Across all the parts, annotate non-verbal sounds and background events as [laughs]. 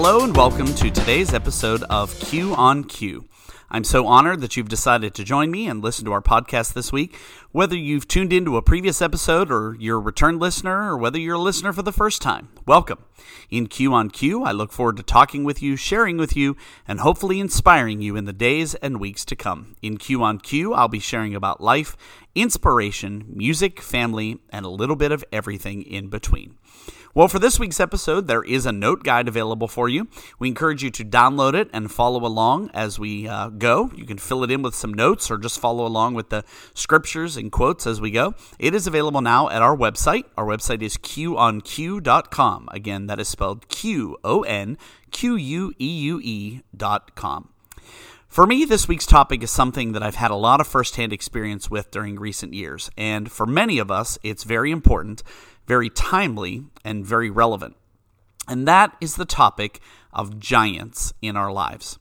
Hello and welcome to today's episode of Q on Q. I'm so honored that you've decided to join me and listen to our podcast this week. Whether you've tuned into a previous episode or you're a return listener or whether you're a listener for the first time, welcome. In Q on Q, I look forward to talking with you, sharing with you, and hopefully inspiring you in the days and weeks to come. In Q on Q, I'll be sharing about life, inspiration, music, family, and a little bit of everything in between. Well, for this week's episode, there is a note guide available for you. We encourage you to download it and follow along as we uh, go. You can fill it in with some notes or just follow along with the scriptures and quotes as we go. It is available now at our website. Our website is qonq.com. Again, that is spelled Q O N Q U E U E dot com. For me, this week's topic is something that I've had a lot of firsthand experience with during recent years, and for many of us, it's very important very timely, and very relevant. And that is the topic of giants in our lives.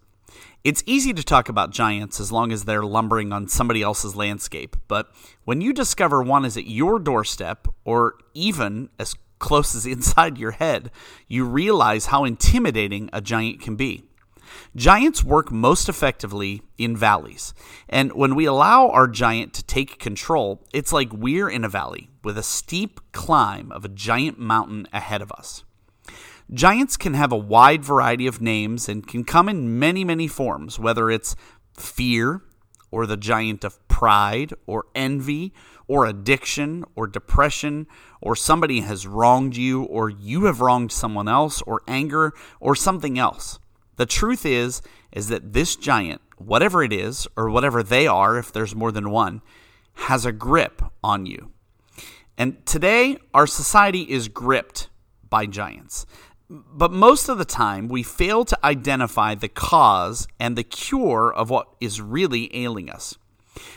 It's easy to talk about giants as long as they're lumbering on somebody else's landscape, but when you discover one is at your doorstep or even as close as inside your head, you realize how intimidating a giant can be. Giants work most effectively in valleys. And when we allow our giant to take control, it's like we're in a valley with a steep climb of a giant mountain ahead of us. Giants can have a wide variety of names and can come in many, many forms, whether it's fear, or the giant of pride, or envy, or addiction, or depression, or somebody has wronged you, or you have wronged someone else, or anger, or something else. The truth is is that this giant, whatever it is or whatever they are if there's more than one, has a grip on you. And today our society is gripped by giants. But most of the time, we fail to identify the cause and the cure of what is really ailing us.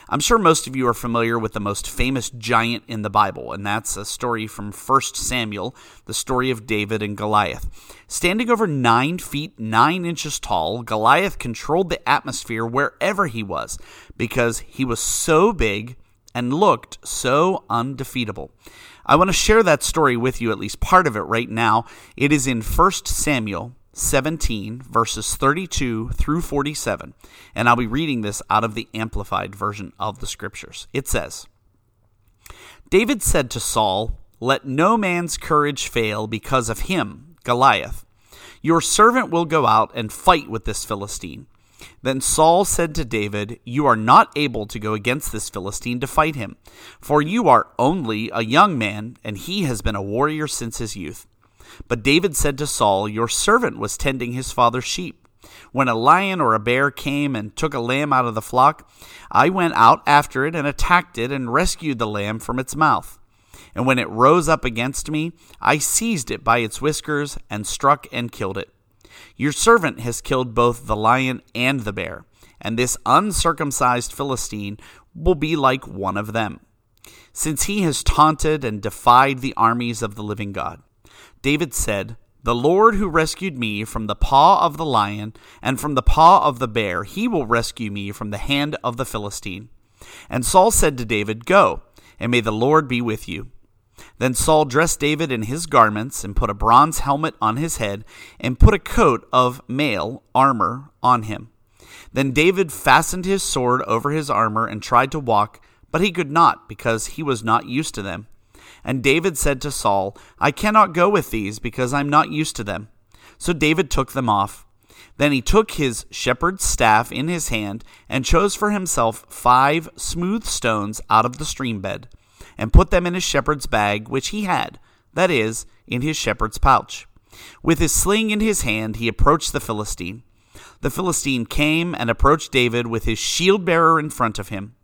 I'm sure most of you are familiar with the most famous giant in the Bible, and that's a story from 1 Samuel, the story of David and Goliath. Standing over 9 feet 9 inches tall, Goliath controlled the atmosphere wherever he was because he was so big and looked so undefeatable. I want to share that story with you, at least part of it right now. It is in 1 Samuel 17, verses 32 through 47. And I'll be reading this out of the Amplified version of the Scriptures. It says David said to Saul, Let no man's courage fail because of him, Goliath. Your servant will go out and fight with this Philistine. Then Saul said to David, You are not able to go against this Philistine to fight him, for you are only a young man, and he has been a warrior since his youth. But David said to Saul, Your servant was tending his father's sheep. When a lion or a bear came and took a lamb out of the flock, I went out after it and attacked it and rescued the lamb from its mouth. And when it rose up against me, I seized it by its whiskers and struck and killed it. Your servant has killed both the lion and the bear, and this uncircumcised Philistine will be like one of them, since he has taunted and defied the armies of the living God. David said, The Lord who rescued me from the paw of the lion and from the paw of the bear, he will rescue me from the hand of the Philistine. And Saul said to David, Go, and may the Lord be with you. Then Saul dressed David in his garments, and put a bronze helmet on his head, and put a coat of mail armor on him. Then David fastened his sword over his armor and tried to walk, but he could not, because he was not used to them. And David said to Saul, I cannot go with these, because I'm not used to them. So David took them off. Then he took his shepherd's staff in his hand, and chose for himself five smooth stones out of the stream bed, and put them in his shepherd's bag, which he had, that is, in his shepherd's pouch. With his sling in his hand, he approached the Philistine. The Philistine came and approached David with his shield bearer in front of him.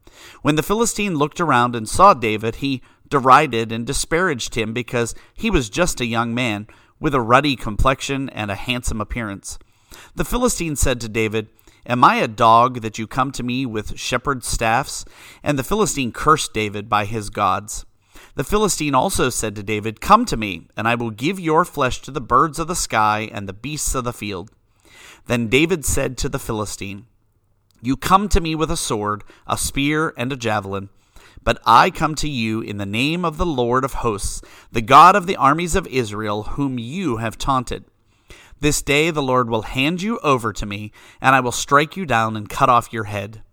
When the Philistine looked around and saw David, he derided and disparaged him because he was just a young man with a ruddy complexion and a handsome appearance. The Philistine said to David, Am I a dog that you come to me with shepherd's staffs? And the Philistine cursed David by his gods. The Philistine also said to David, Come to me, and I will give your flesh to the birds of the sky and the beasts of the field. Then David said to the Philistine, You come to me with a sword, a spear, and a javelin but I come to you in the name of the Lord of hosts, the God of the armies of Israel, whom you have taunted. This day the Lord will hand you over to me, and I will strike you down and cut off your head.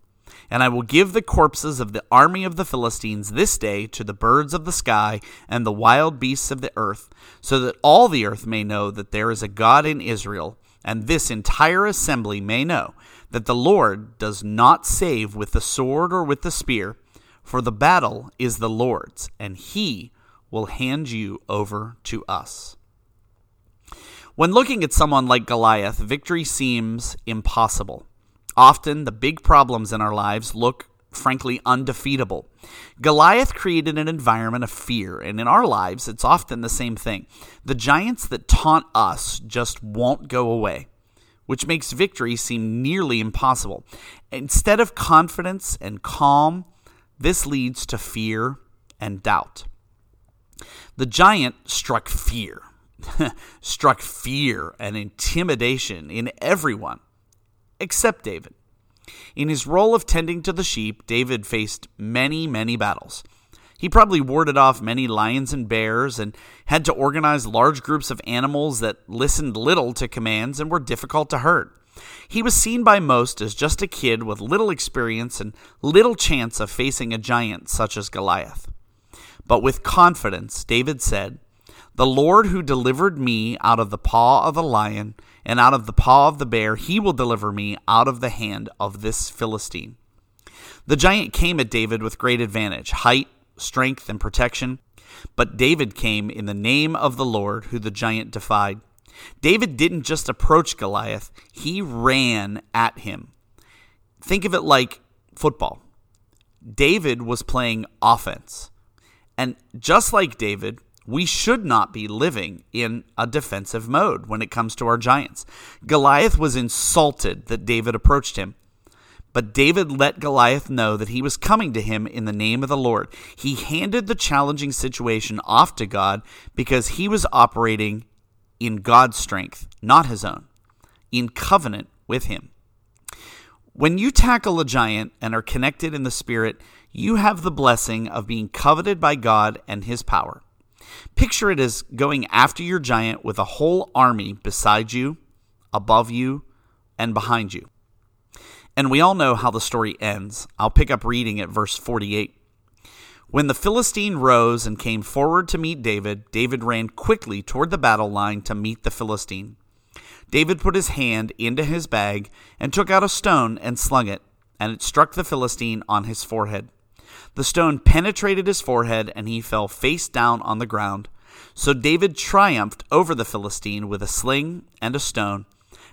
And I will give the corpses of the army of the Philistines this day to the birds of the sky and the wild beasts of the earth, so that all the earth may know that there is a God in Israel, and this entire assembly may know that the Lord does not save with the sword or with the spear, for the battle is the Lord's, and he will hand you over to us. When looking at someone like Goliath, victory seems impossible. Often, the big problems in our lives look, frankly, undefeatable. Goliath created an environment of fear, and in our lives, it's often the same thing. The giants that taunt us just won't go away, which makes victory seem nearly impossible. Instead of confidence and calm, this leads to fear and doubt. The giant struck fear, [laughs] struck fear and intimidation in everyone except David. In his role of tending to the sheep, David faced many, many battles. He probably warded off many lions and bears and had to organize large groups of animals that listened little to commands and were difficult to herd. He was seen by most as just a kid with little experience and little chance of facing a giant such as Goliath. But with confidence, David said, The Lord who delivered me out of the paw of the lion and out of the paw of the bear, he will deliver me out of the hand of this Philistine. The giant came at David with great advantage height, strength, and protection. But David came in the name of the Lord, who the giant defied. David didn't just approach Goliath, he ran at him. Think of it like football. David was playing offense. And just like David, we should not be living in a defensive mode when it comes to our giants. Goliath was insulted that David approached him. But David let Goliath know that he was coming to him in the name of the Lord. He handed the challenging situation off to God because he was operating in God's strength, not his own, in covenant with him. When you tackle a giant and are connected in the Spirit, you have the blessing of being coveted by God and his power. Picture it as going after your giant with a whole army beside you, above you, and behind you. And we all know how the story ends. I'll pick up reading at verse 48. When the Philistine rose and came forward to meet David, David ran quickly toward the battle line to meet the Philistine. David put his hand into his bag and took out a stone and slung it, and it struck the Philistine on his forehead. The stone penetrated his forehead, and he fell face down on the ground. So David triumphed over the Philistine with a sling and a stone,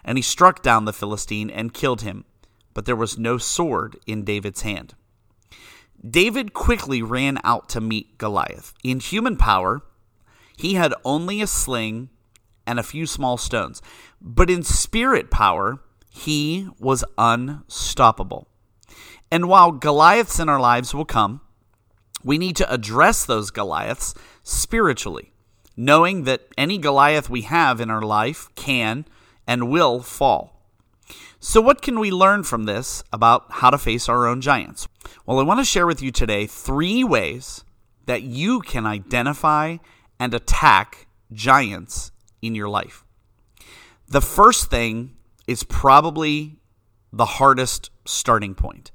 and he struck down the Philistine and killed him. But there was no sword in David's hand. David quickly ran out to meet Goliath. In human power, he had only a sling and a few small stones. But in spirit power, he was unstoppable. And while Goliaths in our lives will come, we need to address those Goliaths spiritually, knowing that any Goliath we have in our life can and will fall. So, what can we learn from this about how to face our own giants? Well, I want to share with you today three ways that you can identify and attack giants in your life. The first thing is probably the hardest starting point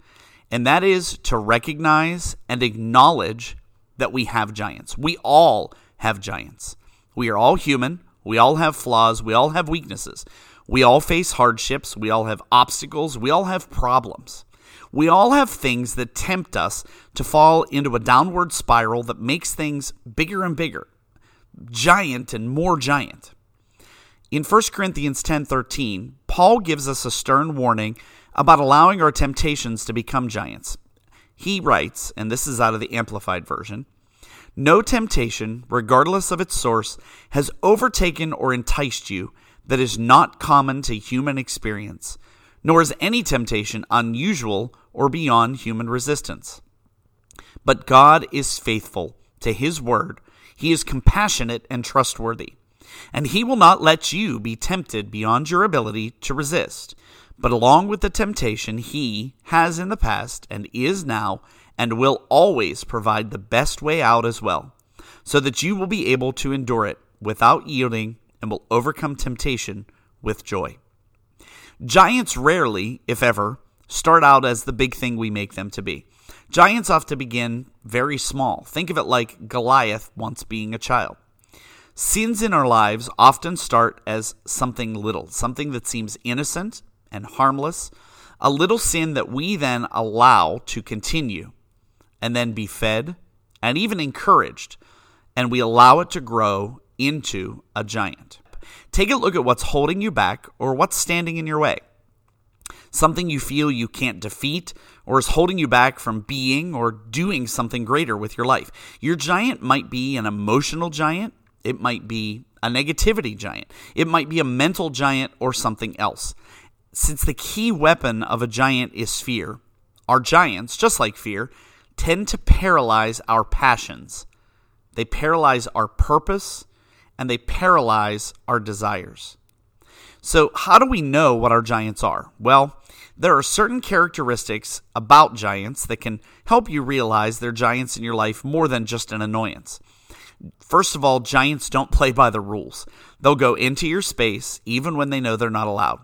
and that is to recognize and acknowledge that we have giants. We all have giants. We are all human. We all have flaws. We all have weaknesses. We all face hardships. We all have obstacles. We all have problems. We all have things that tempt us to fall into a downward spiral that makes things bigger and bigger, giant and more giant. In 1 Corinthians 10:13, Paul gives us a stern warning about allowing our temptations to become giants. He writes, and this is out of the Amplified Version No temptation, regardless of its source, has overtaken or enticed you that is not common to human experience, nor is any temptation unusual or beyond human resistance. But God is faithful to His word, He is compassionate and trustworthy, and He will not let you be tempted beyond your ability to resist. But along with the temptation, he has in the past and is now and will always provide the best way out as well, so that you will be able to endure it without yielding and will overcome temptation with joy. Giants rarely, if ever, start out as the big thing we make them to be. Giants have to begin very small. Think of it like Goliath once being a child. Sins in our lives often start as something little, something that seems innocent and harmless, a little sin that we then allow to continue and then be fed and even encouraged, and we allow it to grow into a giant. Take a look at what's holding you back or what's standing in your way. Something you feel you can't defeat or is holding you back from being or doing something greater with your life. Your giant might be an emotional giant, it might be a negativity giant, it might be a mental giant or something else. Since the key weapon of a giant is fear, our giants, just like fear, tend to paralyze our passions. They paralyze our purpose and they paralyze our desires. So, how do we know what our giants are? Well, there are certain characteristics about giants that can help you realize they're giants in your life more than just an annoyance. First of all, giants don't play by the rules. They'll go into your space even when they know they're not allowed.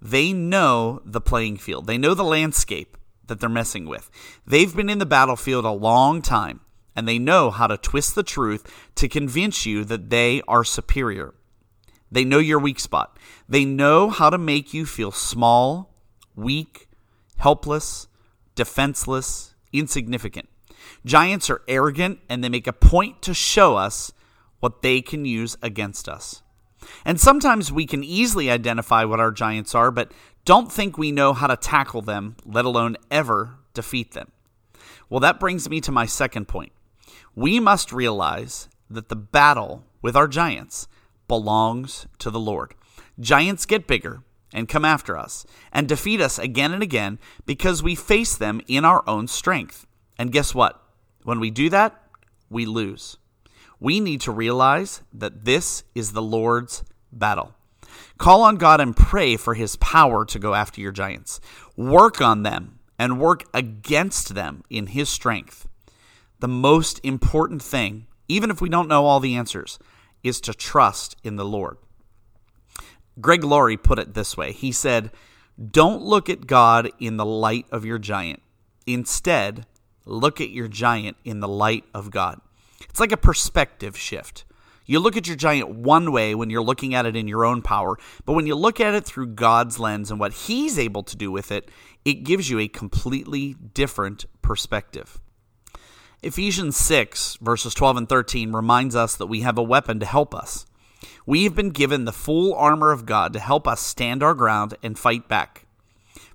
They know the playing field, they know the landscape that they're messing with. They've been in the battlefield a long time, and they know how to twist the truth to convince you that they are superior. They know your weak spot. They know how to make you feel small, weak, helpless, defenseless, insignificant. Giants are arrogant and they make a point to show us what they can use against us. And sometimes we can easily identify what our giants are, but don't think we know how to tackle them, let alone ever defeat them. Well, that brings me to my second point. We must realize that the battle with our giants belongs to the Lord. Giants get bigger and come after us and defeat us again and again because we face them in our own strength. And guess what? When we do that, we lose. We need to realize that this is the Lord's battle. Call on God and pray for his power to go after your giants. Work on them and work against them in his strength. The most important thing, even if we don't know all the answers, is to trust in the Lord. Greg Laurie put it this way He said, Don't look at God in the light of your giant. Instead, look at your giant in the light of God. It's like a perspective shift. You look at your giant one way when you're looking at it in your own power, but when you look at it through God's lens and what He's able to do with it, it gives you a completely different perspective. Ephesians 6, verses 12 and 13 reminds us that we have a weapon to help us. We have been given the full armor of God to help us stand our ground and fight back.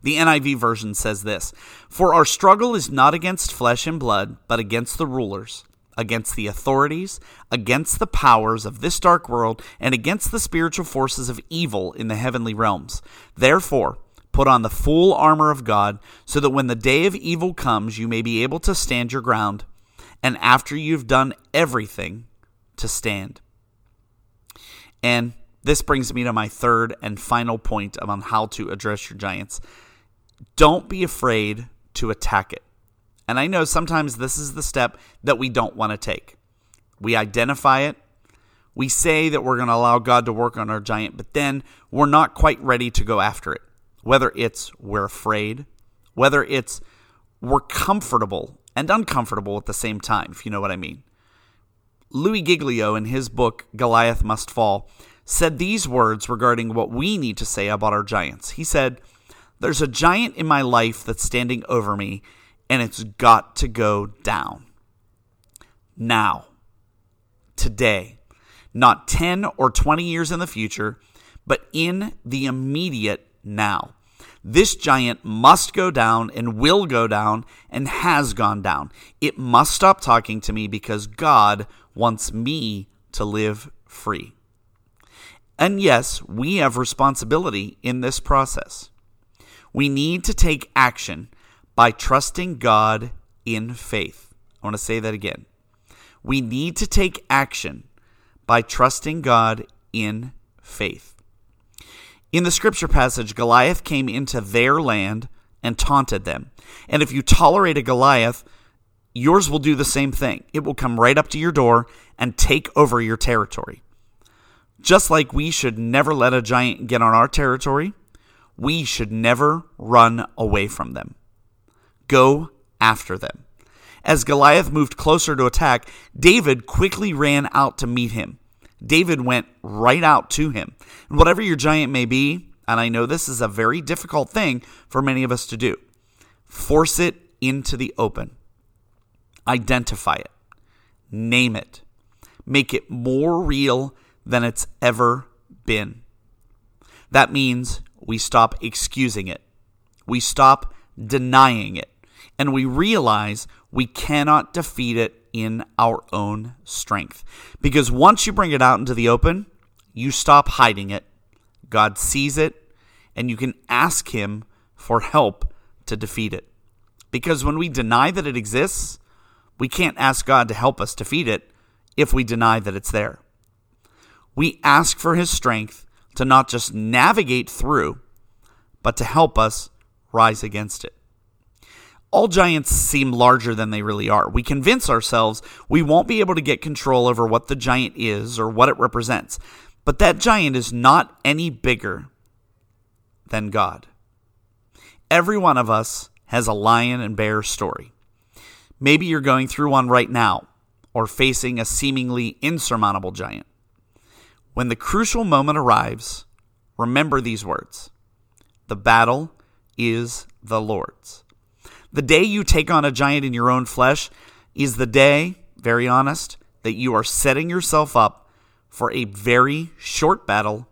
The NIV version says this For our struggle is not against flesh and blood, but against the rulers against the authorities, against the powers of this dark world, and against the spiritual forces of evil in the heavenly realms. Therefore, put on the full armor of God, so that when the day of evil comes, you may be able to stand your ground, and after you've done everything, to stand. And this brings me to my third and final point on how to address your giants. Don't be afraid to attack it. And I know sometimes this is the step that we don't want to take. We identify it. We say that we're going to allow God to work on our giant, but then we're not quite ready to go after it. Whether it's we're afraid, whether it's we're comfortable and uncomfortable at the same time, if you know what I mean. Louis Giglio, in his book Goliath Must Fall, said these words regarding what we need to say about our giants. He said, There's a giant in my life that's standing over me, and it's got to go down. Now, today, not 10 or 20 years in the future, but in the immediate now. This giant must go down and will go down and has gone down. It must stop talking to me because God wants me to live free. And yes, we have responsibility in this process. We need to take action by trusting God in faith. I want to say that again. We need to take action by trusting God in faith. In the scripture passage, Goliath came into their land and taunted them. And if you tolerate a Goliath, yours will do the same thing. It will come right up to your door and take over your territory. Just like we should never let a giant get on our territory, we should never run away from them. Go after them. As Goliath moved closer to attack, David quickly ran out to meet him. David went right out to him. And whatever your giant may be, and I know this is a very difficult thing for many of us to do, force it into the open. Identify it. Name it. Make it more real than it's ever been. That means we stop excusing it. We stop denying it. And we realize we cannot defeat it in our own strength. Because once you bring it out into the open, you stop hiding it. God sees it, and you can ask Him for help to defeat it. Because when we deny that it exists, we can't ask God to help us defeat it if we deny that it's there. We ask for His strength to not just navigate through, but to help us rise against it. All giants seem larger than they really are. We convince ourselves we won't be able to get control over what the giant is or what it represents, but that giant is not any bigger than God. Every one of us has a lion and bear story. Maybe you're going through one right now or facing a seemingly insurmountable giant. When the crucial moment arrives, remember these words The battle is the Lord's. The day you take on a giant in your own flesh is the day, very honest, that you are setting yourself up for a very short battle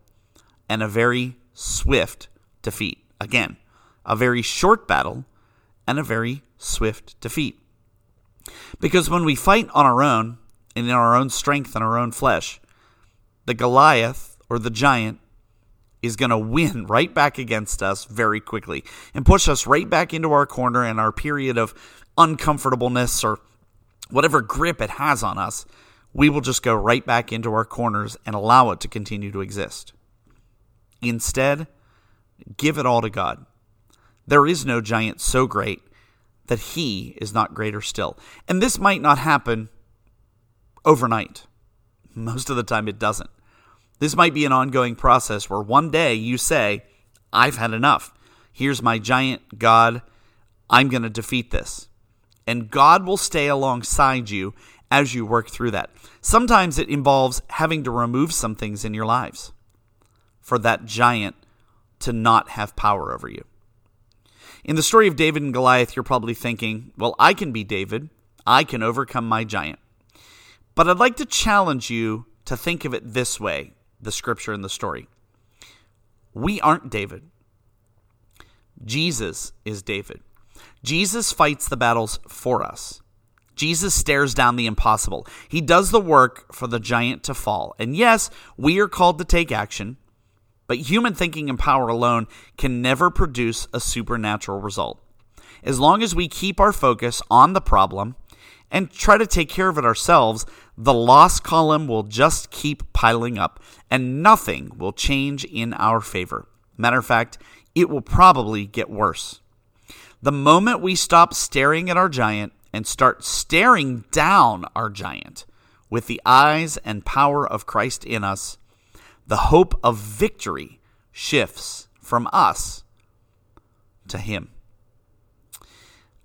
and a very swift defeat. Again, a very short battle and a very swift defeat. Because when we fight on our own, and in our own strength and our own flesh, the Goliath or the giant is going to win right back against us very quickly and push us right back into our corner and our period of uncomfortableness or whatever grip it has on us. We will just go right back into our corners and allow it to continue to exist. Instead, give it all to God. There is no giant so great that he is not greater still. And this might not happen overnight. Most of the time, it doesn't. This might be an ongoing process where one day you say, I've had enough. Here's my giant God. I'm going to defeat this. And God will stay alongside you as you work through that. Sometimes it involves having to remove some things in your lives for that giant to not have power over you. In the story of David and Goliath, you're probably thinking, well, I can be David. I can overcome my giant. But I'd like to challenge you to think of it this way the scripture and the story. We aren't David. Jesus is David. Jesus fights the battles for us. Jesus stares down the impossible. He does the work for the giant to fall. And yes, we are called to take action. But human thinking and power alone can never produce a supernatural result. As long as we keep our focus on the problem and try to take care of it ourselves, the loss column will just keep piling up and nothing will change in our favor. Matter of fact, it will probably get worse. The moment we stop staring at our giant and start staring down our giant with the eyes and power of Christ in us, the hope of victory shifts from us to Him.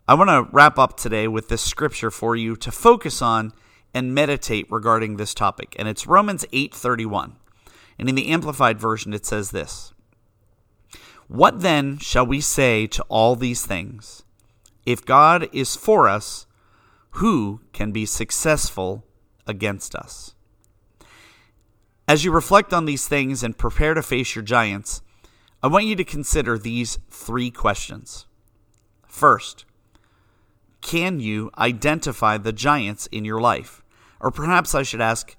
I want to wrap up today with this scripture for you to focus on and meditate regarding this topic, and it's Romans 8:31. And in the amplified version it says this: What then shall we say to all these things? If God is for us, who can be successful against us? As you reflect on these things and prepare to face your giants, I want you to consider these three questions. First, can you identify the giants in your life? Or perhaps I should ask,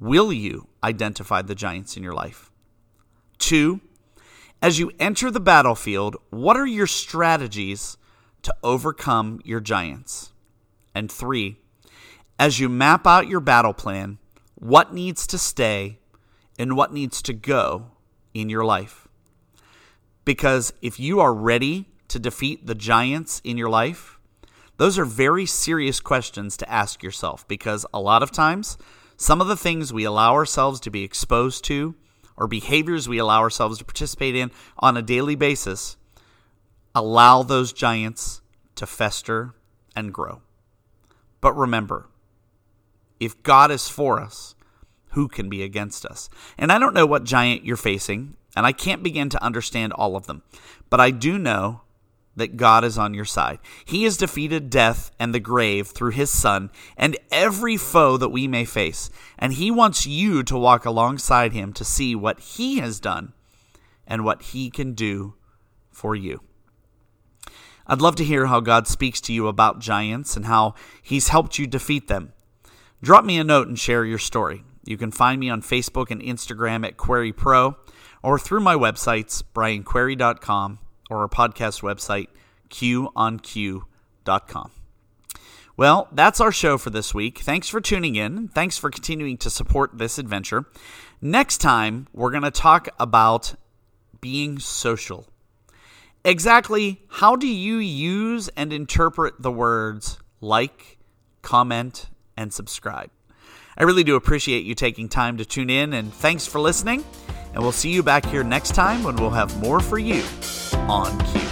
will you identify the giants in your life? Two, as you enter the battlefield, what are your strategies to overcome your giants? And three, as you map out your battle plan, what needs to stay and what needs to go in your life. Because if you are ready to defeat the giants in your life, those are very serious questions to ask yourself because a lot of times some of the things we allow ourselves to be exposed to or behaviors we allow ourselves to participate in on a daily basis allow those giants to fester and grow. But remember, if God is for us, who can be against us? And I don't know what giant you're facing, and I can't begin to understand all of them, but I do know that God is on your side. He has defeated death and the grave through his Son and every foe that we may face. And he wants you to walk alongside him to see what he has done and what he can do for you. I'd love to hear how God speaks to you about giants and how he's helped you defeat them. Drop me a note and share your story. You can find me on Facebook and Instagram at Query Pro or through my websites, brianquery.com or our podcast website, qonq.com. Well, that's our show for this week. Thanks for tuning in. Thanks for continuing to support this adventure. Next time, we're going to talk about being social. Exactly how do you use and interpret the words like, comment, and subscribe? I really do appreciate you taking time to tune in, and thanks for listening. And we'll see you back here next time when we'll have more for you on Q.